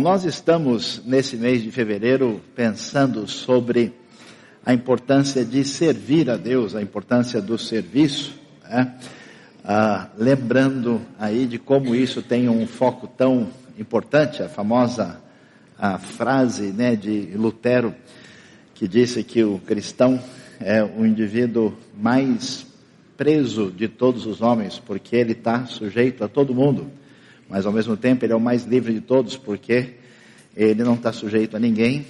Nós estamos nesse mês de fevereiro pensando sobre a importância de servir a Deus, a importância do serviço, né? ah, lembrando aí de como isso tem um foco tão importante, a famosa a frase né, de Lutero, que disse que o cristão é o indivíduo mais preso de todos os homens, porque ele está sujeito a todo mundo mas ao mesmo tempo ele é o mais livre de todos, porque ele não está sujeito a ninguém,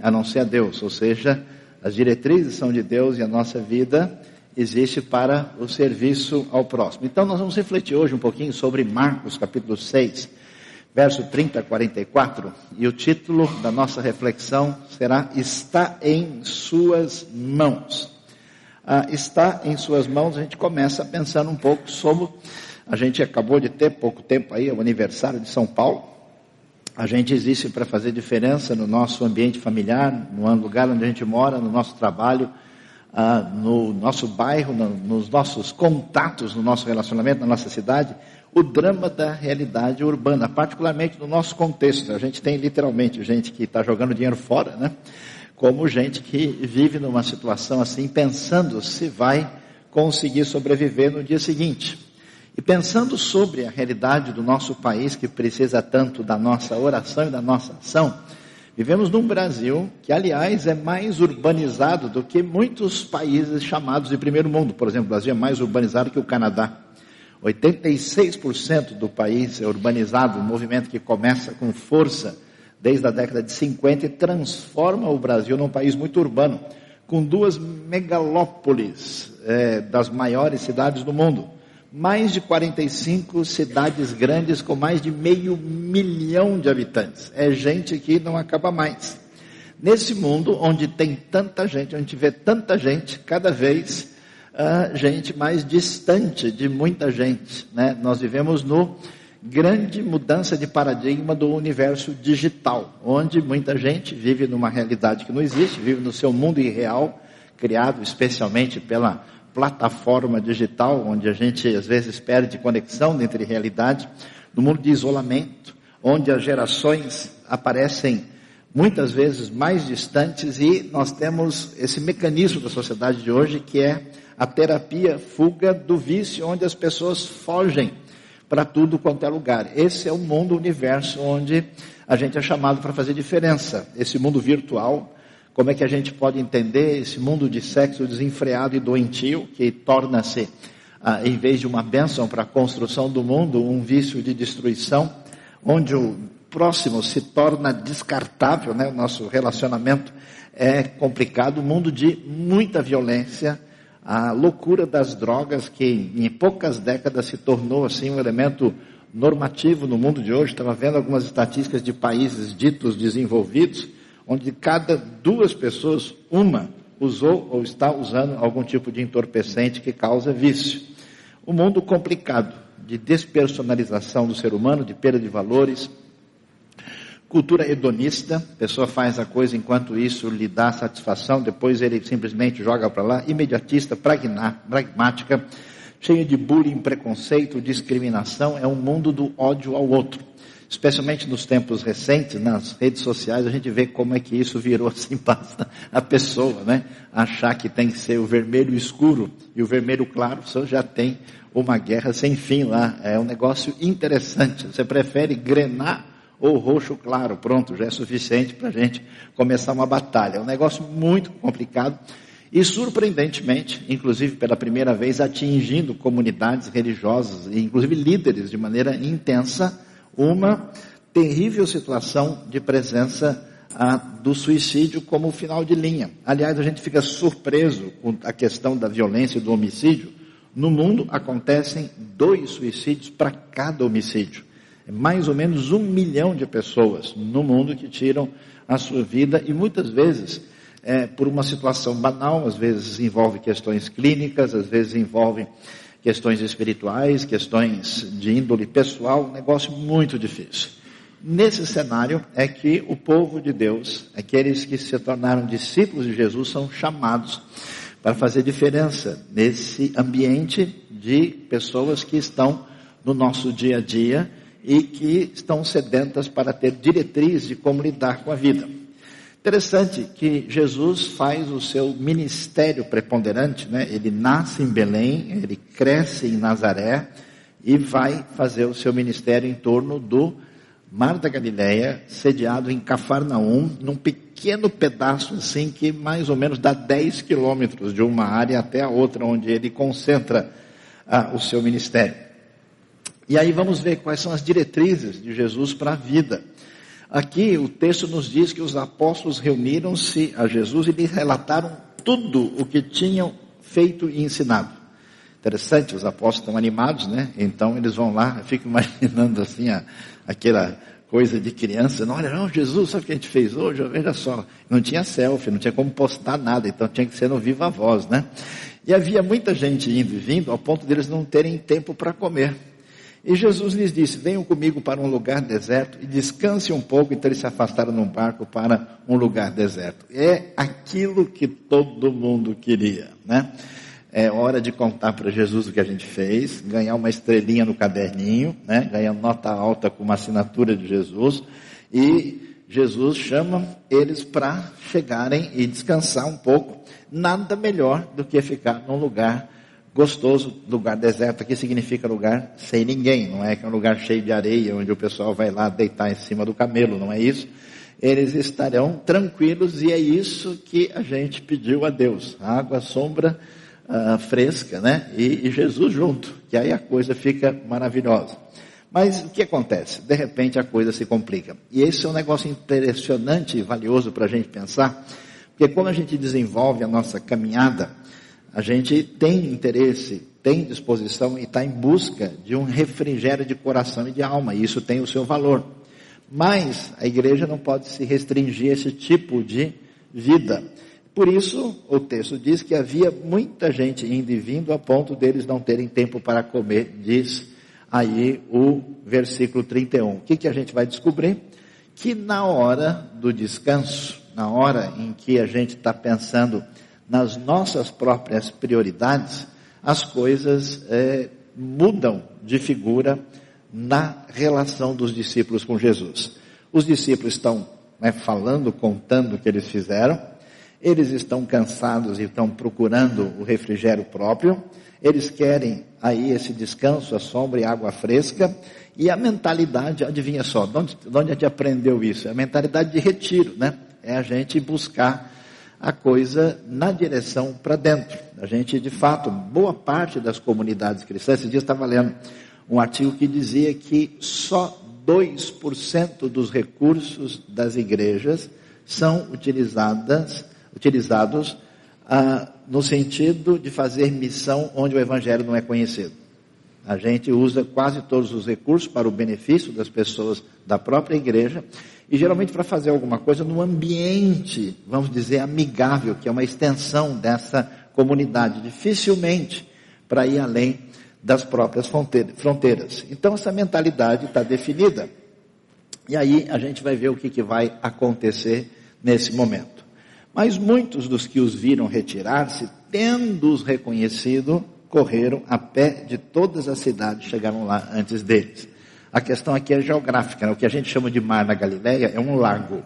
a não ser a Deus. Ou seja, as diretrizes são de Deus e a nossa vida existe para o serviço ao próximo. Então nós vamos refletir hoje um pouquinho sobre Marcos capítulo 6, verso 30 a 44, e o título da nossa reflexão será Está em Suas Mãos. Ah, está em Suas Mãos, a gente começa pensando um pouco sobre a gente acabou de ter pouco tempo aí, o aniversário de São Paulo. A gente existe para fazer diferença no nosso ambiente familiar, no lugar onde a gente mora, no nosso trabalho, ah, no nosso bairro, no, nos nossos contatos, no nosso relacionamento, na nossa cidade. O drama da realidade urbana, particularmente no nosso contexto. A gente tem literalmente gente que está jogando dinheiro fora, né? Como gente que vive numa situação assim, pensando se vai conseguir sobreviver no dia seguinte. E pensando sobre a realidade do nosso país, que precisa tanto da nossa oração e da nossa ação, vivemos num Brasil que, aliás, é mais urbanizado do que muitos países chamados de primeiro mundo. Por exemplo, o Brasil é mais urbanizado que o Canadá. 86% do país é urbanizado, um movimento que começa com força desde a década de 50 e transforma o Brasil num país muito urbano, com duas megalópolis é, das maiores cidades do mundo mais de 45 cidades grandes com mais de meio milhão de habitantes. É gente que não acaba mais. Nesse mundo onde tem tanta gente, onde vê tanta gente, cada vez uh, gente mais distante de muita gente. Né? Nós vivemos no grande mudança de paradigma do universo digital, onde muita gente vive numa realidade que não existe, vive no seu mundo irreal, criado especialmente pela plataforma digital, onde a gente às vezes perde conexão entre realidade, no mundo de isolamento, onde as gerações aparecem muitas vezes mais distantes e nós temos esse mecanismo da sociedade de hoje que é a terapia fuga do vício, onde as pessoas fogem para tudo quanto é lugar. Esse é o mundo, o universo onde a gente é chamado para fazer diferença. Esse mundo virtual, como é que a gente pode entender esse mundo de sexo desenfreado e doentio, que torna-se, ah, em vez de uma bênção para a construção do mundo, um vício de destruição, onde o próximo se torna descartável, né? o nosso relacionamento é complicado, um mundo de muita violência, a loucura das drogas, que em poucas décadas se tornou assim um elemento normativo no mundo de hoje. Estava vendo algumas estatísticas de países ditos desenvolvidos, onde de cada duas pessoas, uma usou ou está usando algum tipo de entorpecente que causa vício. Um mundo complicado de despersonalização do ser humano, de perda de valores, cultura hedonista, a pessoa faz a coisa enquanto isso lhe dá satisfação, depois ele simplesmente joga para lá, imediatista, pragmática, cheio de bullying, preconceito, discriminação, é um mundo do ódio ao outro especialmente nos tempos recentes, nas redes sociais, a gente vê como é que isso virou assim para a pessoa, né? Achar que tem que ser o vermelho escuro e o vermelho claro, você já tem uma guerra sem fim lá. É um negócio interessante. Você prefere grenar ou roxo claro? Pronto, já é suficiente para a gente começar uma batalha. É um negócio muito complicado. E surpreendentemente, inclusive pela primeira vez, atingindo comunidades religiosas, e inclusive líderes de maneira intensa, uma terrível situação de presença ah, do suicídio como final de linha. Aliás, a gente fica surpreso com a questão da violência e do homicídio. No mundo acontecem dois suicídios para cada homicídio. É mais ou menos um milhão de pessoas no mundo que tiram a sua vida e muitas vezes é, por uma situação banal, às vezes envolve questões clínicas, às vezes envolve questões espirituais, questões de índole pessoal, um negócio muito difícil. Nesse cenário é que o povo de Deus, aqueles que se tornaram discípulos de Jesus, são chamados para fazer diferença nesse ambiente de pessoas que estão no nosso dia a dia e que estão sedentas para ter diretriz de como lidar com a vida. Interessante que Jesus faz o seu ministério preponderante, né? Ele nasce em Belém, ele cresce em Nazaré e vai fazer o seu ministério em torno do Mar da Galileia, sediado em Cafarnaum, num pequeno pedaço assim que mais ou menos dá 10 quilômetros de uma área até a outra, onde ele concentra ah, o seu ministério. E aí vamos ver quais são as diretrizes de Jesus para a vida. Aqui o texto nos diz que os apóstolos reuniram-se a Jesus e lhe relataram tudo o que tinham feito e ensinado. Interessante, os apóstolos estão animados, né? Então eles vão lá, eu fico imaginando assim, a, aquela coisa de criança, não, olha, não, Jesus, sabe o que a gente fez hoje? Veja só, não tinha selfie, não tinha como postar nada, então tinha que ser no viva voz, né? E havia muita gente indo e vindo, ao ponto deles não terem tempo para comer. E Jesus lhes disse, venham comigo para um lugar deserto e descanse um pouco, então eles se afastaram num barco para um lugar deserto. É aquilo que todo mundo queria, né? É hora de contar para Jesus o que a gente fez, ganhar uma estrelinha no caderninho, né? ganhar nota alta com uma assinatura de Jesus. E Jesus chama eles para chegarem e descansar um pouco. Nada melhor do que ficar num lugar gostoso, lugar deserto. Aqui significa lugar sem ninguém, não é que é um lugar cheio de areia, onde o pessoal vai lá deitar em cima do camelo, não é isso? Eles estarão tranquilos e é isso que a gente pediu a Deus. Água, sombra uh, fresca, né? E, e Jesus junto, que aí a coisa fica maravilhosa. Mas o que acontece? De repente a coisa se complica. E esse é um negócio impressionante e valioso para a gente pensar, porque quando a gente desenvolve a nossa caminhada, a gente tem interesse, tem disposição e está em busca de um refrigério de coração e de alma, e isso tem o seu valor. Mas a igreja não pode se restringir a esse tipo de vida. Por isso, o texto diz que havia muita gente indo e vindo a ponto deles não terem tempo para comer, diz aí o versículo 31. O que, que a gente vai descobrir? Que na hora do descanso, na hora em que a gente está pensando nas nossas próprias prioridades, as coisas é, mudam de figura na relação dos discípulos com Jesus. Os discípulos estão né, falando, contando o que eles fizeram, eles estão cansados e estão procurando o refrigério próprio. Eles querem aí esse descanso, a sombra e água fresca. E a mentalidade, adivinha só, de onde, de onde a gente aprendeu isso? É a mentalidade de retiro, né? É a gente buscar a coisa na direção para dentro. A gente, de fato, boa parte das comunidades cristãs, esse dia estava lendo um artigo que dizia que só 2% dos recursos das igrejas são utilizadas utilizados ah, no sentido de fazer missão onde o evangelho não é conhecido. A gente usa quase todos os recursos para o benefício das pessoas da própria igreja e geralmente para fazer alguma coisa no ambiente, vamos dizer, amigável, que é uma extensão dessa comunidade, dificilmente para ir além das próprias fronteiras. Então essa mentalidade está definida. E aí a gente vai ver o que, que vai acontecer nesse momento. Mas muitos dos que os viram retirar-se, tendo-os reconhecido, correram a pé de todas as cidades, chegaram lá antes deles. A questão aqui é geográfica, né? o que a gente chama de mar na Galileia é um lago.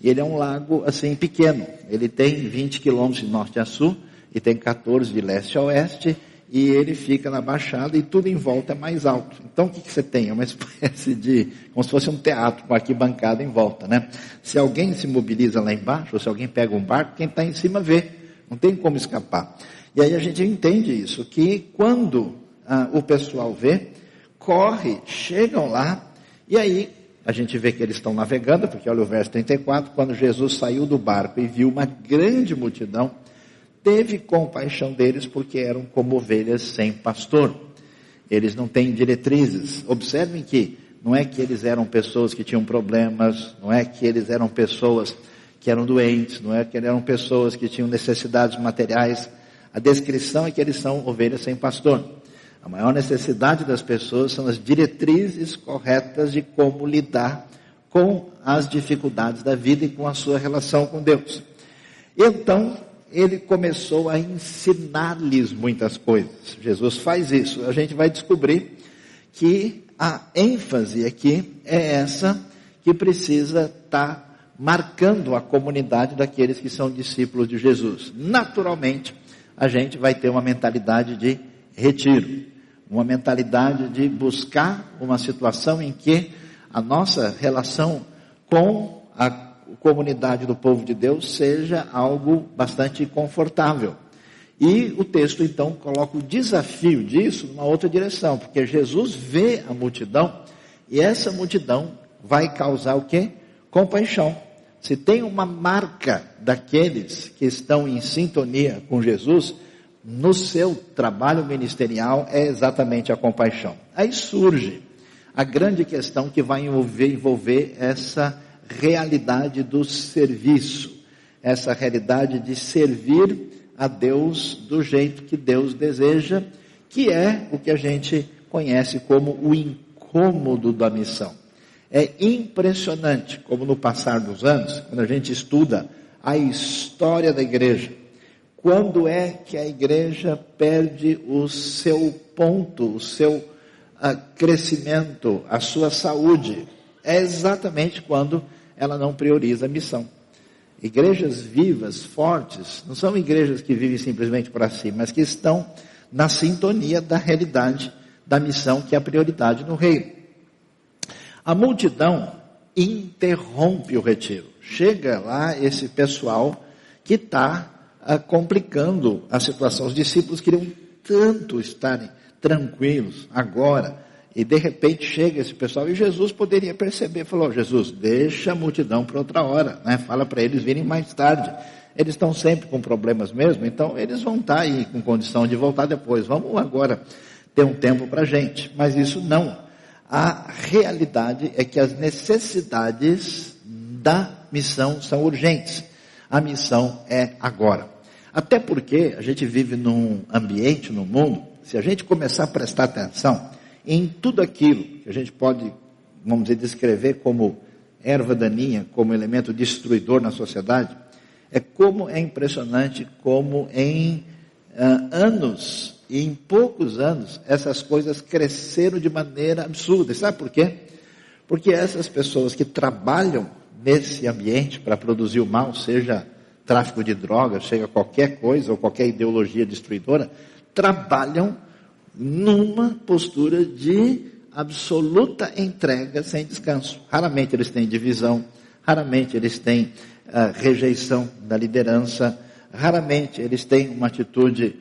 E ele é um lago assim pequeno. Ele tem 20 quilômetros de norte a sul e tem 14 de leste a oeste e ele fica na baixada e tudo em volta é mais alto. Então o que, que você tem? É uma espécie de, como se fosse um teatro com arquibancada em volta, né? Se alguém se mobiliza lá embaixo, ou se alguém pega um barco, quem está em cima vê. Não tem como escapar. E aí a gente entende isso, que quando ah, o pessoal vê, corre, chegam lá, e aí a gente vê que eles estão navegando, porque olha o verso 34, quando Jesus saiu do barco e viu uma grande multidão, teve compaixão deles porque eram como ovelhas sem pastor. Eles não têm diretrizes. Observem que não é que eles eram pessoas que tinham problemas, não é que eles eram pessoas que eram doentes, não é que eram pessoas que tinham necessidades materiais. A descrição é que eles são ovelhas sem pastor. A maior necessidade das pessoas são as diretrizes corretas de como lidar com as dificuldades da vida e com a sua relação com Deus. Então, ele começou a ensinar-lhes muitas coisas. Jesus faz isso. A gente vai descobrir que a ênfase aqui é essa que precisa estar tá marcando a comunidade daqueles que são discípulos de Jesus. Naturalmente, a gente vai ter uma mentalidade de retiro, uma mentalidade de buscar uma situação em que a nossa relação com a comunidade do povo de Deus seja algo bastante confortável. E o texto então coloca o desafio disso numa outra direção, porque Jesus vê a multidão e essa multidão vai causar o quê? Compaixão. Se tem uma marca daqueles que estão em sintonia com Jesus, no seu trabalho ministerial é exatamente a compaixão. Aí surge a grande questão que vai envolver, envolver essa realidade do serviço, essa realidade de servir a Deus do jeito que Deus deseja, que é o que a gente conhece como o incômodo da missão. É impressionante como no passar dos anos, quando a gente estuda a história da igreja, quando é que a igreja perde o seu ponto, o seu uh, crescimento, a sua saúde? É exatamente quando ela não prioriza a missão. Igrejas vivas, fortes, não são igrejas que vivem simplesmente para si, mas que estão na sintonia da realidade da missão que é a prioridade no reino. A multidão interrompe o retiro. Chega lá esse pessoal que está ah, complicando a situação. Os discípulos queriam tanto estarem tranquilos agora. E de repente chega esse pessoal e Jesus poderia perceber, falou, Jesus, deixa a multidão para outra hora, né? Fala para eles virem mais tarde. Eles estão sempre com problemas mesmo, então eles vão estar tá aí com condição de voltar depois. Vamos agora ter um tempo para a gente. Mas isso não a realidade é que as necessidades da missão são urgentes. A missão é agora. Até porque a gente vive num ambiente, num mundo, se a gente começar a prestar atenção em tudo aquilo que a gente pode, vamos dizer, descrever como erva daninha, como elemento destruidor na sociedade, é como é impressionante como em uh, anos e em poucos anos, essas coisas cresceram de maneira absurda. E sabe por quê? Porque essas pessoas que trabalham nesse ambiente para produzir o mal, seja tráfico de drogas, seja qualquer coisa ou qualquer ideologia destruidora, trabalham numa postura de absoluta entrega sem descanso. Raramente eles têm divisão, raramente eles têm uh, rejeição da liderança, raramente eles têm uma atitude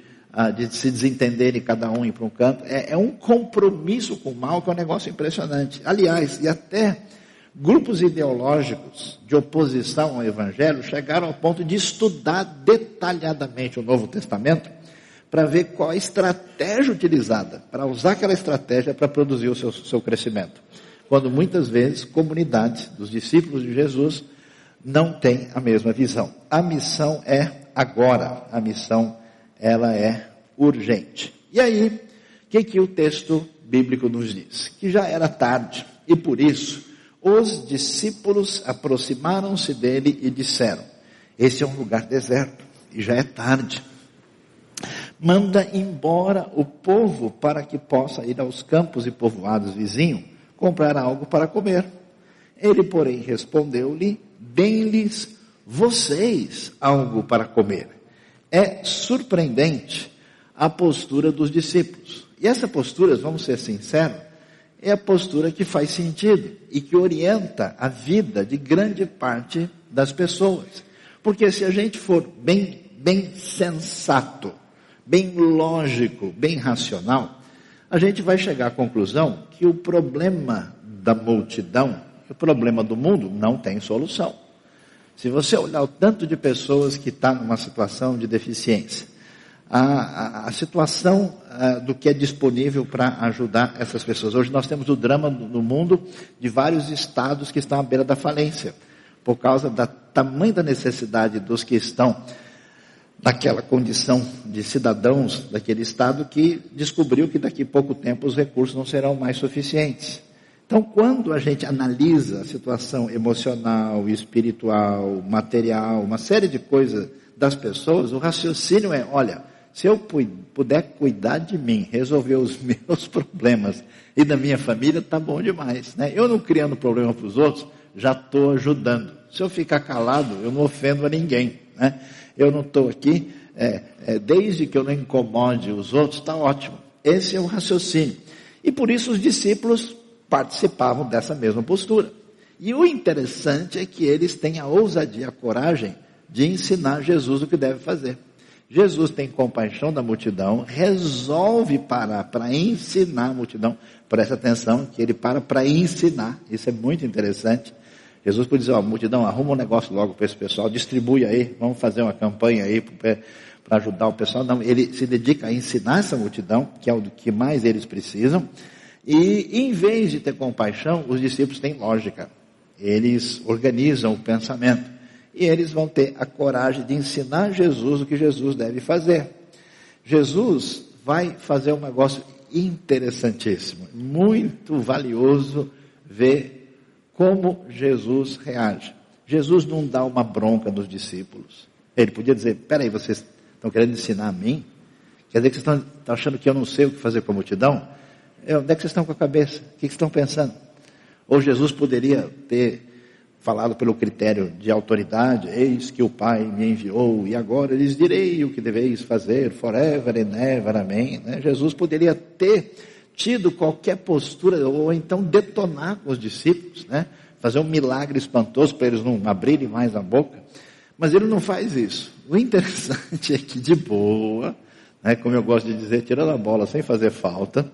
de se desentenderem cada um ir para um canto. É, é um compromisso com o mal que é um negócio impressionante. Aliás, e até grupos ideológicos de oposição ao Evangelho chegaram ao ponto de estudar detalhadamente o Novo Testamento para ver qual a estratégia utilizada, para usar aquela estratégia para produzir o seu, seu crescimento. Quando muitas vezes comunidades dos discípulos de Jesus não têm a mesma visão. A missão é agora, a missão ela é urgente. E aí, o que, que o texto bíblico nos diz? Que já era tarde e por isso os discípulos aproximaram-se dele e disseram: Esse é um lugar deserto e já é tarde. Manda embora o povo para que possa ir aos campos e povoados vizinhos comprar algo para comer. Ele, porém, respondeu-lhe: Deem-lhes vocês algo para comer. É surpreendente a postura dos discípulos. E essa postura, vamos ser sinceros, é a postura que faz sentido e que orienta a vida de grande parte das pessoas. Porque se a gente for bem, bem sensato, bem lógico, bem racional, a gente vai chegar à conclusão que o problema da multidão, o problema do mundo, não tem solução. Se você olhar o tanto de pessoas que está numa situação de deficiência, a, a, a situação a, do que é disponível para ajudar essas pessoas. Hoje nós temos o drama no mundo de vários estados que estão à beira da falência, por causa da tamanho da necessidade dos que estão naquela condição de cidadãos daquele estado que descobriu que daqui a pouco tempo os recursos não serão mais suficientes. Então, quando a gente analisa a situação emocional, espiritual, material, uma série de coisas das pessoas, o raciocínio é: olha, Se eu puder cuidar de mim, resolver os meus problemas e da minha família, tá bom demais, né? Eu não criando problema para os outros, já estou ajudando. Se eu ficar calado, eu não ofendo a ninguém, né? Eu não estou aqui, é, é, desde que eu não incomode os outros, está ótimo. Esse é o raciocínio. E por isso os discípulos participavam dessa mesma postura. E o interessante é que eles têm a ousadia, a coragem de ensinar Jesus o que deve fazer. Jesus tem compaixão da multidão, resolve parar para ensinar a multidão. Presta atenção que ele para para ensinar. Isso é muito interessante. Jesus pode dizer, ó, multidão, arruma um negócio logo para esse pessoal, distribui aí, vamos fazer uma campanha aí para ajudar o pessoal. Não, ele se dedica a ensinar essa multidão, que é o que mais eles precisam. E em vez de ter compaixão, os discípulos têm lógica. Eles organizam o pensamento. E eles vão ter a coragem de ensinar Jesus o que Jesus deve fazer. Jesus vai fazer um negócio interessantíssimo, muito valioso ver como Jesus reage. Jesus não dá uma bronca nos discípulos. Ele podia dizer: peraí, vocês estão querendo ensinar a mim? Quer dizer que vocês estão, estão achando que eu não sei o que fazer com a multidão? É, onde é que vocês estão com a cabeça? O que vocês estão pensando? Ou Jesus poderia ter falado pelo critério de autoridade, eis que o Pai me enviou, e agora lhes direi o que deveis fazer, forever and ever, amém. Né? Jesus poderia ter tido qualquer postura, ou então detonar com os discípulos, né? fazer um milagre espantoso para eles não abrirem mais a boca, mas ele não faz isso. O interessante é que de boa, né, como eu gosto de dizer, tirando a bola sem fazer falta,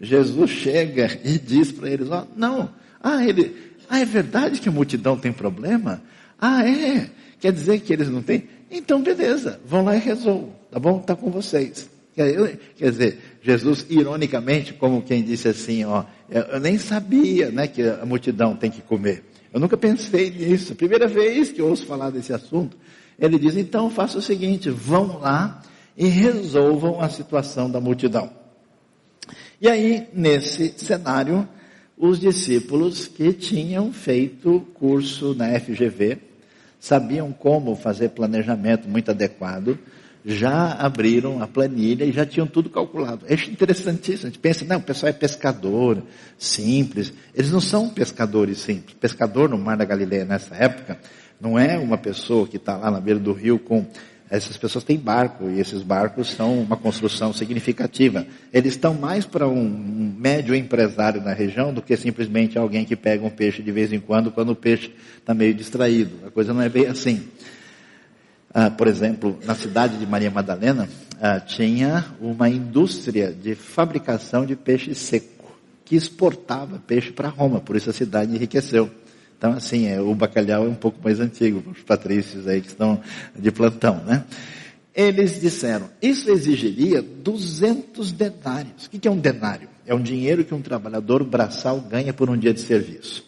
Jesus chega e diz para eles, ó, não, ah, ele, ah, é verdade que a multidão tem problema? Ah, é? Quer dizer que eles não têm? Então, beleza, vão lá e resolvam, tá bom? Está com vocês. Quer dizer, Jesus, ironicamente, como quem disse assim, ó, eu nem sabia, né, que a multidão tem que comer. Eu nunca pensei nisso. Primeira vez que eu ouço falar desse assunto. Ele diz, então faça o seguinte, vão lá e resolvam a situação da multidão. E aí, nesse cenário, os discípulos que tinham feito curso na FGV, sabiam como fazer planejamento muito adequado, já abriram a planilha e já tinham tudo calculado. É interessantíssimo. A gente pensa, não, o pessoal é pescador, simples. Eles não são pescadores simples. Pescador no Mar da Galileia nessa época não é uma pessoa que está lá na beira do rio com essas pessoas têm barco e esses barcos são uma construção significativa. Eles estão mais para um médio empresário na região do que simplesmente alguém que pega um peixe de vez em quando, quando o peixe está meio distraído. A coisa não é bem assim. Ah, por exemplo, na cidade de Maria Madalena, ah, tinha uma indústria de fabricação de peixe seco, que exportava peixe para Roma, por isso a cidade enriqueceu. Então, assim, é, o bacalhau é um pouco mais antigo, os patrícios aí que estão de plantão, né? Eles disseram, isso exigiria 200 denários. O que é um denário? É um dinheiro que um trabalhador braçal ganha por um dia de serviço.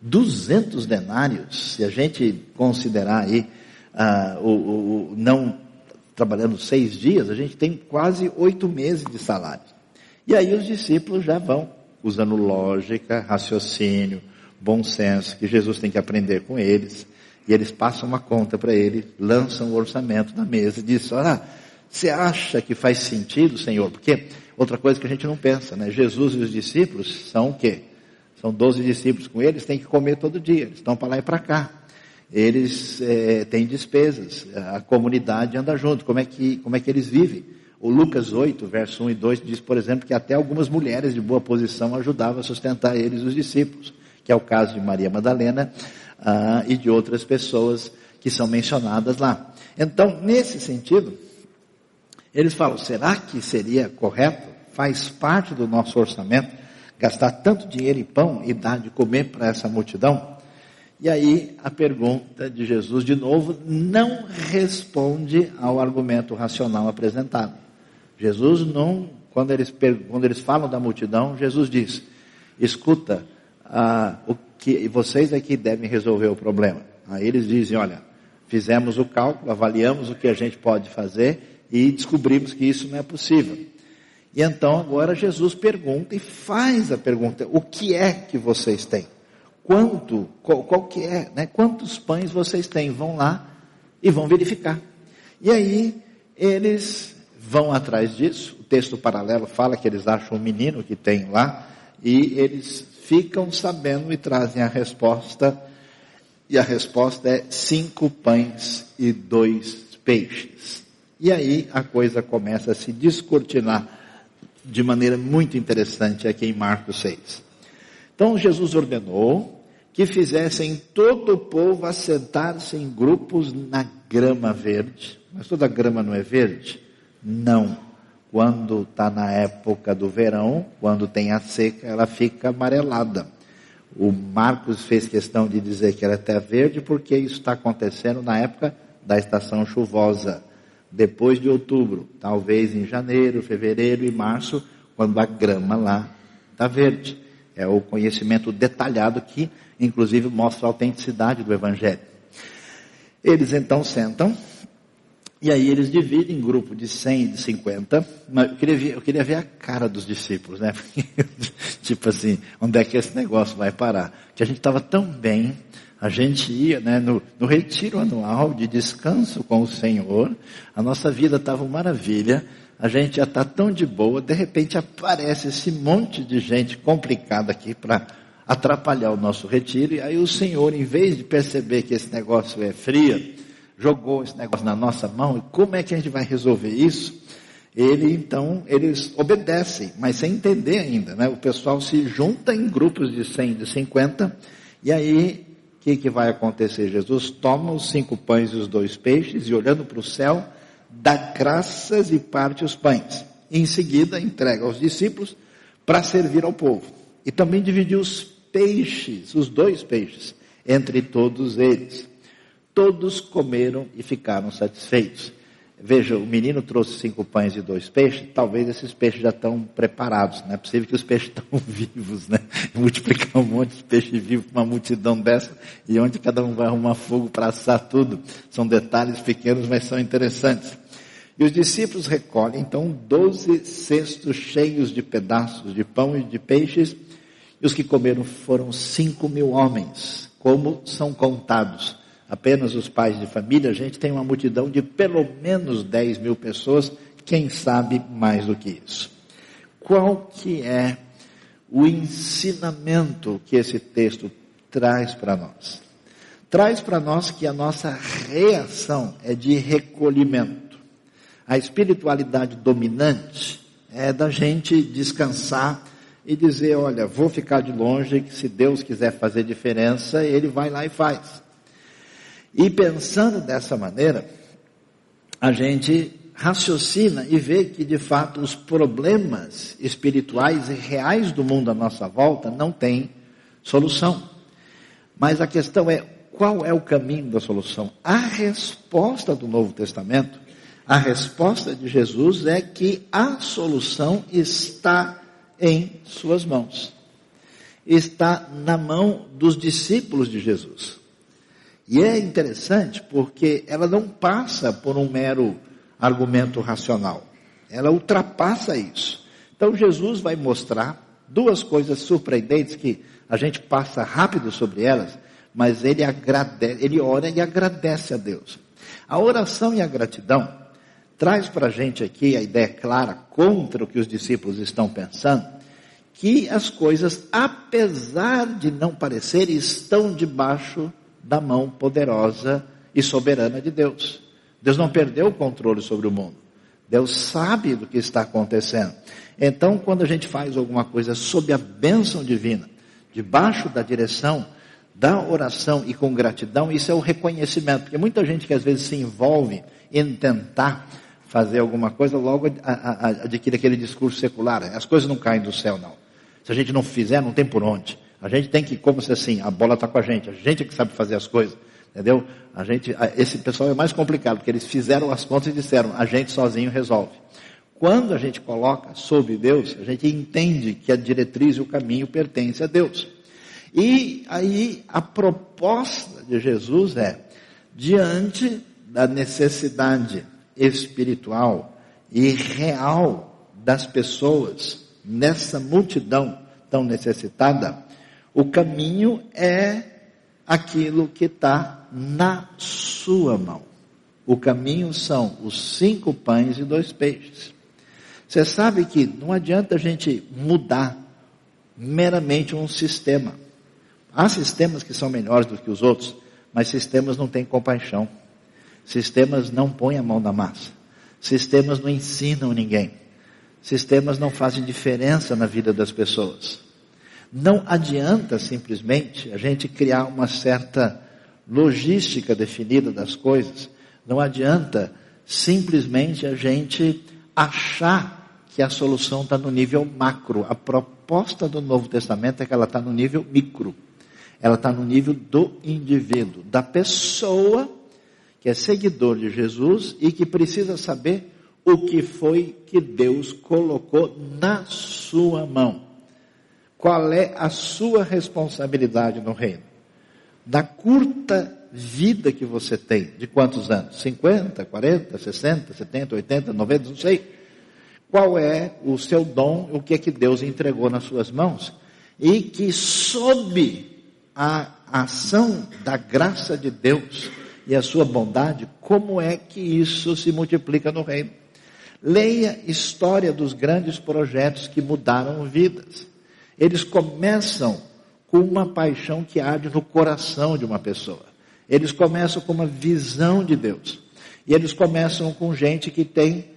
200 denários, se a gente considerar aí ah, o, o, o, não trabalhando seis dias, a gente tem quase oito meses de salário. E aí os discípulos já vão usando lógica, raciocínio, bom senso, que Jesus tem que aprender com eles. E eles passam uma conta para ele, lançam o orçamento na mesa e dizem, ah, você acha que faz sentido, Senhor? Porque outra coisa que a gente não pensa, né? Jesus e os discípulos são o quê? São doze discípulos com eles, têm que comer todo dia, eles estão para lá e para cá. Eles é, têm despesas, a comunidade anda junto, como é, que, como é que eles vivem? O Lucas 8, verso 1 e 2 diz, por exemplo, que até algumas mulheres de boa posição ajudavam a sustentar eles, os discípulos que é o caso de Maria Madalena ah, e de outras pessoas que são mencionadas lá. Então, nesse sentido, eles falam: será que seria correto? Faz parte do nosso orçamento gastar tanto dinheiro em pão e dar de comer para essa multidão? E aí a pergunta de Jesus, de novo, não responde ao argumento racional apresentado. Jesus não, quando eles, quando eles falam da multidão, Jesus diz: escuta, ah, o que vocês é que devem resolver o problema. Aí eles dizem, olha, fizemos o cálculo, avaliamos o que a gente pode fazer e descobrimos que isso não é possível. E então agora Jesus pergunta e faz a pergunta: o que é que vocês têm? Quanto? Qual, qual que é? Né? Quantos pães vocês têm? Vão lá e vão verificar. E aí eles vão atrás disso. O texto paralelo fala que eles acham um menino que tem lá e eles ficam sabendo e trazem a resposta. E a resposta é cinco pães e dois peixes. E aí a coisa começa a se descortinar de maneira muito interessante aqui em Marcos 6. Então Jesus ordenou que fizessem todo o povo assentar-se em grupos na grama verde. Mas toda grama não é verde? Não. Quando está na época do verão, quando tem a seca, ela fica amarelada. O Marcos fez questão de dizer que ela é até verde porque isso está acontecendo na época da estação chuvosa depois de outubro, talvez em janeiro, fevereiro e março, quando a grama lá está verde. É o conhecimento detalhado que, inclusive, mostra a autenticidade do Evangelho. Eles então sentam, e aí eles dividem em grupo de 100 e de 50. Eu queria, ver, eu queria ver a cara dos discípulos, né? tipo assim, onde é que esse negócio vai parar? Que a gente estava tão bem, a gente ia né, no, no retiro anual de descanso com o Senhor, a nossa vida estava uma maravilha, a gente já está tão de boa, de repente aparece esse monte de gente complicada aqui para atrapalhar o nosso retiro, e aí o Senhor, em vez de perceber que esse negócio é frio, jogou esse negócio na nossa mão, e como é que a gente vai resolver isso? Ele então, eles obedecem, mas sem entender ainda, né? O pessoal se junta em grupos de 100, de 50, e aí que, que vai acontecer? Jesus toma os cinco pães e os dois peixes e olhando para o céu, dá graças e parte os pães. E em seguida entrega aos discípulos para servir ao povo. E também dividiu os peixes, os dois peixes, entre todos eles. Todos comeram e ficaram satisfeitos. Veja, o menino trouxe cinco pães e dois peixes, talvez esses peixes já estão preparados, não é possível que os peixes estão vivos, né? Multiplicar um monte de peixe vivo para uma multidão dessa, e onde cada um vai arrumar fogo para assar tudo. São detalhes pequenos, mas são interessantes. E os discípulos recolhem então doze cestos cheios de pedaços de pão e de peixes, e os que comeram foram cinco mil homens, como são contados apenas os pais de família, a gente tem uma multidão de pelo menos 10 mil pessoas, quem sabe mais do que isso. Qual que é o ensinamento que esse texto traz para nós? Traz para nós que a nossa reação é de recolhimento. A espiritualidade dominante é da gente descansar e dizer, olha, vou ficar de longe, que se Deus quiser fazer diferença, Ele vai lá e faz. E pensando dessa maneira, a gente raciocina e vê que de fato os problemas espirituais e reais do mundo à nossa volta não têm solução. Mas a questão é qual é o caminho da solução? A resposta do Novo Testamento, a resposta de Jesus é que a solução está em suas mãos. Está na mão dos discípulos de Jesus. E é interessante porque ela não passa por um mero argumento racional. Ela ultrapassa isso. Então Jesus vai mostrar duas coisas surpreendentes que a gente passa rápido sobre elas, mas ele agradece, ele ora e agradece a Deus. A oração e a gratidão traz para a gente aqui a ideia clara contra o que os discípulos estão pensando, que as coisas, apesar de não parecer, estão debaixo da mão poderosa e soberana de Deus. Deus não perdeu o controle sobre o mundo. Deus sabe do que está acontecendo. Então, quando a gente faz alguma coisa sob a bênção divina, debaixo da direção da oração e com gratidão, isso é o reconhecimento. Porque muita gente que às vezes se envolve em tentar fazer alguma coisa, logo adquire aquele discurso secular. As coisas não caem do céu, não. Se a gente não fizer, não tem por onde. A gente tem que, como se assim, a bola está com a gente, a gente é que sabe fazer as coisas, entendeu? A gente, esse pessoal é mais complicado, porque eles fizeram as contas e disseram, a gente sozinho resolve. Quando a gente coloca sob Deus, a gente entende que a diretriz e o caminho pertence a Deus. E aí a proposta de Jesus é, diante da necessidade espiritual e real das pessoas nessa multidão tão necessitada, o caminho é aquilo que está na sua mão. O caminho são os cinco pães e dois peixes. Você sabe que não adianta a gente mudar meramente um sistema. Há sistemas que são melhores do que os outros, mas sistemas não têm compaixão. Sistemas não põem a mão na massa. Sistemas não ensinam ninguém. Sistemas não fazem diferença na vida das pessoas. Não adianta simplesmente a gente criar uma certa logística definida das coisas. Não adianta simplesmente a gente achar que a solução está no nível macro. A proposta do Novo Testamento é que ela está no nível micro. Ela está no nível do indivíduo, da pessoa que é seguidor de Jesus e que precisa saber o que foi que Deus colocou na sua mão. Qual é a sua responsabilidade no reino? Da curta vida que você tem, de quantos anos? 50, 40, 60, 70, 80, 90, não sei. Qual é o seu dom, o que é que Deus entregou nas suas mãos? E que sob a ação da graça de Deus e a sua bondade, como é que isso se multiplica no reino? Leia história dos grandes projetos que mudaram vidas. Eles começam com uma paixão que arde no coração de uma pessoa. Eles começam com uma visão de Deus. E eles começam com gente que tem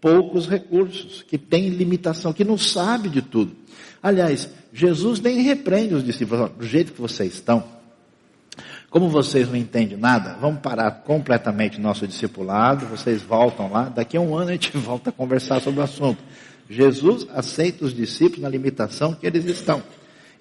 poucos recursos, que tem limitação, que não sabe de tudo. Aliás, Jesus nem repreende os discípulos, do jeito que vocês estão. Como vocês não entendem nada, vamos parar completamente nosso discipulado, vocês voltam lá, daqui a um ano a gente volta a conversar sobre o assunto. Jesus aceita os discípulos na limitação que eles estão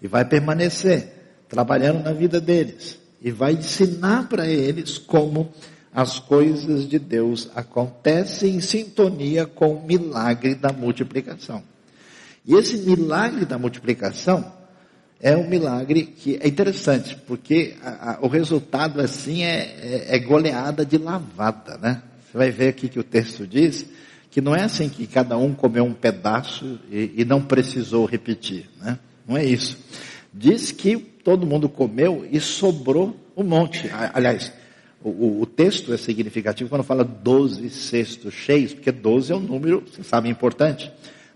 e vai permanecer trabalhando na vida deles e vai ensinar para eles como as coisas de Deus acontecem em sintonia com o milagre da multiplicação. E esse milagre da multiplicação é um milagre que é interessante, porque a, a, o resultado assim é, é, é goleada de lavada, né? Você vai ver aqui que o texto diz que não é assim que cada um comeu um pedaço e, e não precisou repetir, né? Não é isso. Diz que todo mundo comeu e sobrou um monte. Aliás, o, o, texto é significativo quando fala 12 cestos cheios, porque 12 é um número, você sabe, importante,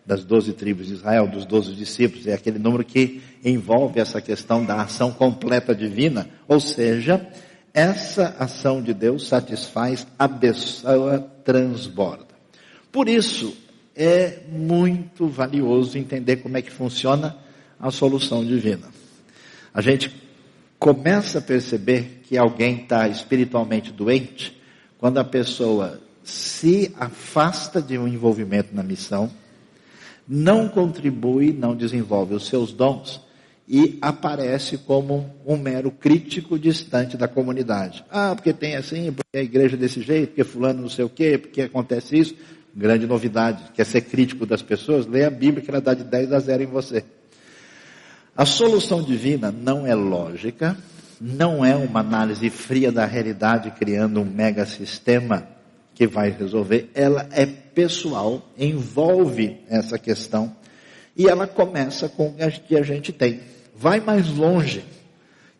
das 12 tribos de Israel, dos 12 discípulos, é aquele número que envolve essa questão da ação completa divina, ou seja, essa ação de Deus satisfaz a pessoa transborda. Por isso, é muito valioso entender como é que funciona a solução divina. A gente começa a perceber que alguém está espiritualmente doente quando a pessoa se afasta de um envolvimento na missão, não contribui, não desenvolve os seus dons e aparece como um mero crítico distante da comunidade. Ah, porque tem assim, porque a igreja é desse jeito, porque fulano não sei o quê, porque acontece isso. Grande novidade, quer ser crítico das pessoas? Leia a Bíblia que ela dá de 10 a 0 em você. A solução divina não é lógica, não é uma análise fria da realidade criando um mega sistema que vai resolver, ela é pessoal, envolve essa questão e ela começa com o que a gente tem vai mais longe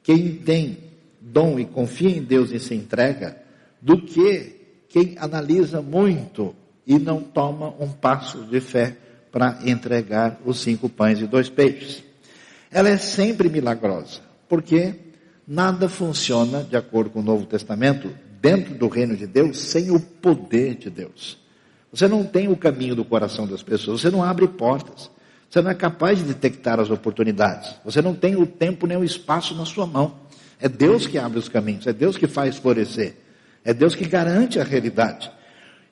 quem tem dom e confia em Deus e se entrega do que quem analisa muito e não toma um passo de fé para entregar os cinco pães e dois peixes. Ela é sempre milagrosa, porque nada funciona, de acordo com o Novo Testamento, dentro do reino de Deus, sem o poder de Deus. Você não tem o caminho do coração das pessoas, você não abre portas. Você não é capaz de detectar as oportunidades. Você não tem o tempo nem o espaço na sua mão. É Deus que abre os caminhos, é Deus que faz florescer. É Deus que garante a realidade.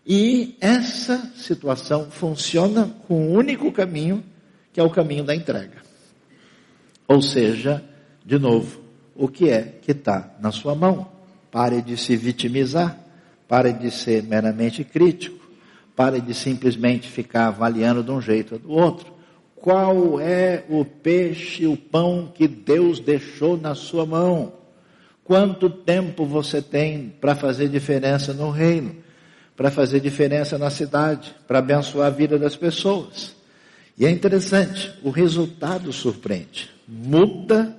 E essa situação funciona com o um único caminho, que é o caminho da entrega. Ou seja, de novo, o que é que está na sua mão? Pare de se vitimizar, pare de ser meramente crítico, pare de simplesmente ficar avaliando de um jeito ou do outro. Qual é o peixe, o pão que Deus deixou na sua mão? Quanto tempo você tem para fazer diferença no reino? Para fazer diferença na cidade? Para abençoar a vida das pessoas? E é interessante, o resultado surpreende. Muda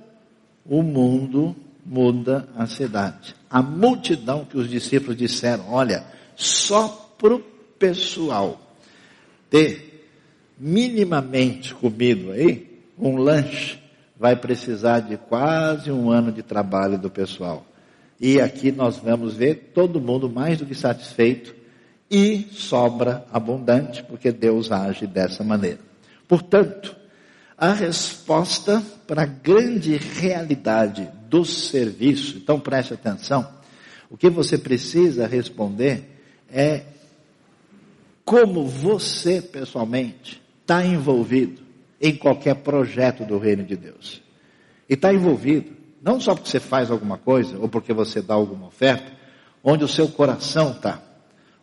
o mundo, muda a cidade. a multidão que os discípulos disseram, olha, só para o pessoal ter minimamente comido aí, um lanche, vai precisar de quase um ano de trabalho do pessoal. E aqui nós vamos ver todo mundo mais do que satisfeito e sobra abundante, porque Deus age dessa maneira. Portanto, a resposta para a grande realidade do serviço, então preste atenção, o que você precisa responder é como você pessoalmente está envolvido em qualquer projeto do reino de Deus. E está envolvido, não só porque você faz alguma coisa ou porque você dá alguma oferta, onde o seu coração está,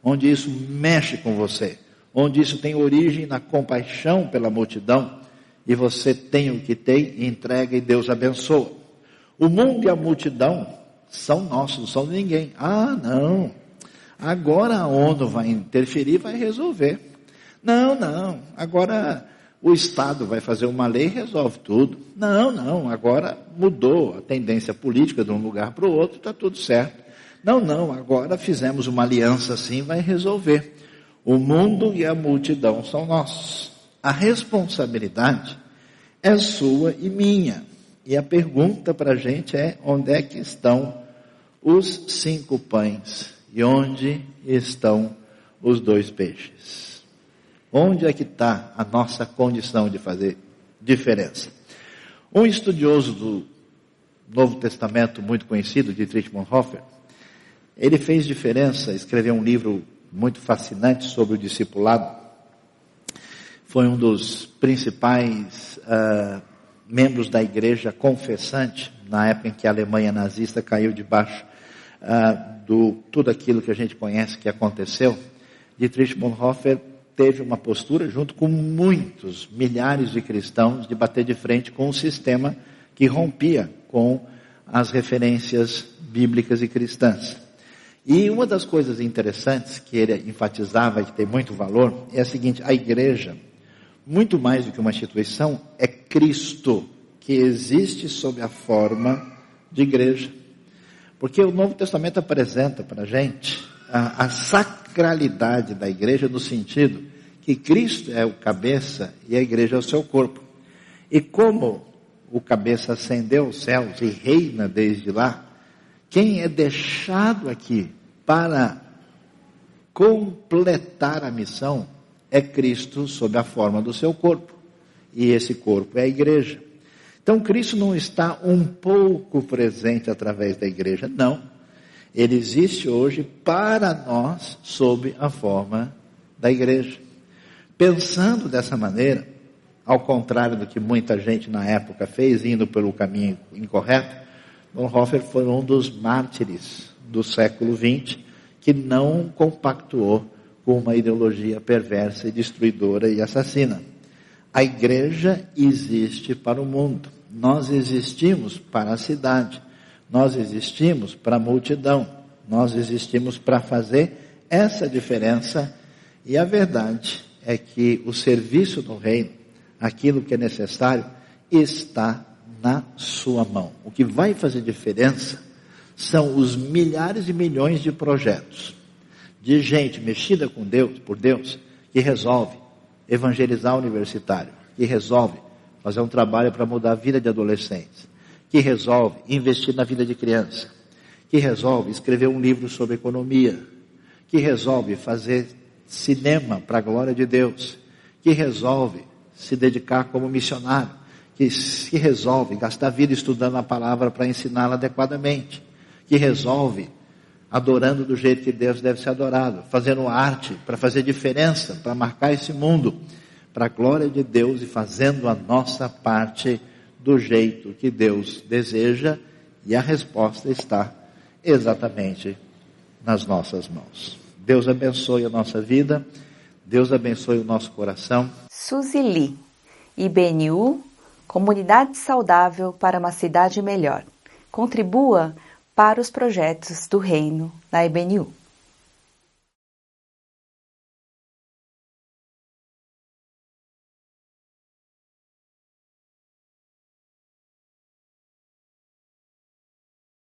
onde isso mexe com você, onde isso tem origem na compaixão pela multidão, e você tem o que tem, entrega e Deus abençoa. O mundo e a multidão são nossos, não são de ninguém. Ah, não. Agora a ONU vai interferir, vai resolver. Não, não. Agora o Estado vai fazer uma lei e resolve tudo. Não, não. Agora mudou a tendência política de um lugar para o outro, está tudo certo. Não, não. Agora fizemos uma aliança assim, vai resolver. O mundo e a multidão são nossos. A responsabilidade é sua e minha. E a pergunta para a gente é: onde é que estão os cinco pães? E onde estão os dois peixes? Onde é que está a nossa condição de fazer diferença? Um estudioso do Novo Testamento muito conhecido, Dietrich Bonhoeffer, ele fez diferença, escreveu um livro muito fascinante sobre o discipulado. Foi um dos principais uh, membros da igreja confessante na época em que a Alemanha nazista caiu debaixo uh, do tudo aquilo que a gente conhece que aconteceu. Dietrich Bonhoeffer teve uma postura junto com muitos milhares de cristãos de bater de frente com um sistema que rompia com as referências bíblicas e cristãs. E uma das coisas interessantes que ele enfatizava e que tem muito valor é a seguinte: a igreja, muito mais do que uma instituição, é Cristo que existe sob a forma de igreja. Porque o Novo Testamento apresenta para a gente a, sacralidade da igreja no sentido que Cristo é o cabeça e a igreja é o seu corpo. E como o cabeça ascendeu aos céus e reina desde lá, quem é deixado aqui para completar a missão é Cristo sob a forma do seu corpo. E esse corpo é a igreja. Então Cristo não está um pouco presente através da igreja, não. Ele existe hoje para nós sob a forma da igreja. Pensando dessa maneira, ao contrário do que muita gente na época fez, indo pelo caminho incorreto, Bonhoeffer foi um dos mártires do século XX que não compactuou com uma ideologia perversa e destruidora e assassina. A igreja existe para o mundo. Nós existimos para a cidade. Nós existimos para a multidão. Nós existimos para fazer essa diferença. E a verdade é que o serviço do reino, aquilo que é necessário, está na sua mão. O que vai fazer diferença são os milhares e milhões de projetos de gente mexida com Deus, por Deus, que resolve evangelizar universitário, que resolve fazer um trabalho para mudar a vida de adolescentes, que resolve investir na vida de criança, que resolve escrever um livro sobre economia, que resolve fazer cinema para a glória de Deus, que resolve se dedicar como missionário, que se resolve gastar vida estudando a palavra para ensiná-la adequadamente, que resolve adorando do jeito que Deus deve ser adorado, fazendo arte para fazer diferença, para marcar esse mundo, para a glória de Deus e fazendo a nossa parte do jeito que Deus deseja, e a resposta está exatamente nas nossas mãos. Deus abençoe a nossa vida, Deus abençoe o nosso coração. Suzy Lee, IBNU, Comunidade Saudável para uma Cidade Melhor. Contribua para os projetos do Reino na IBNU.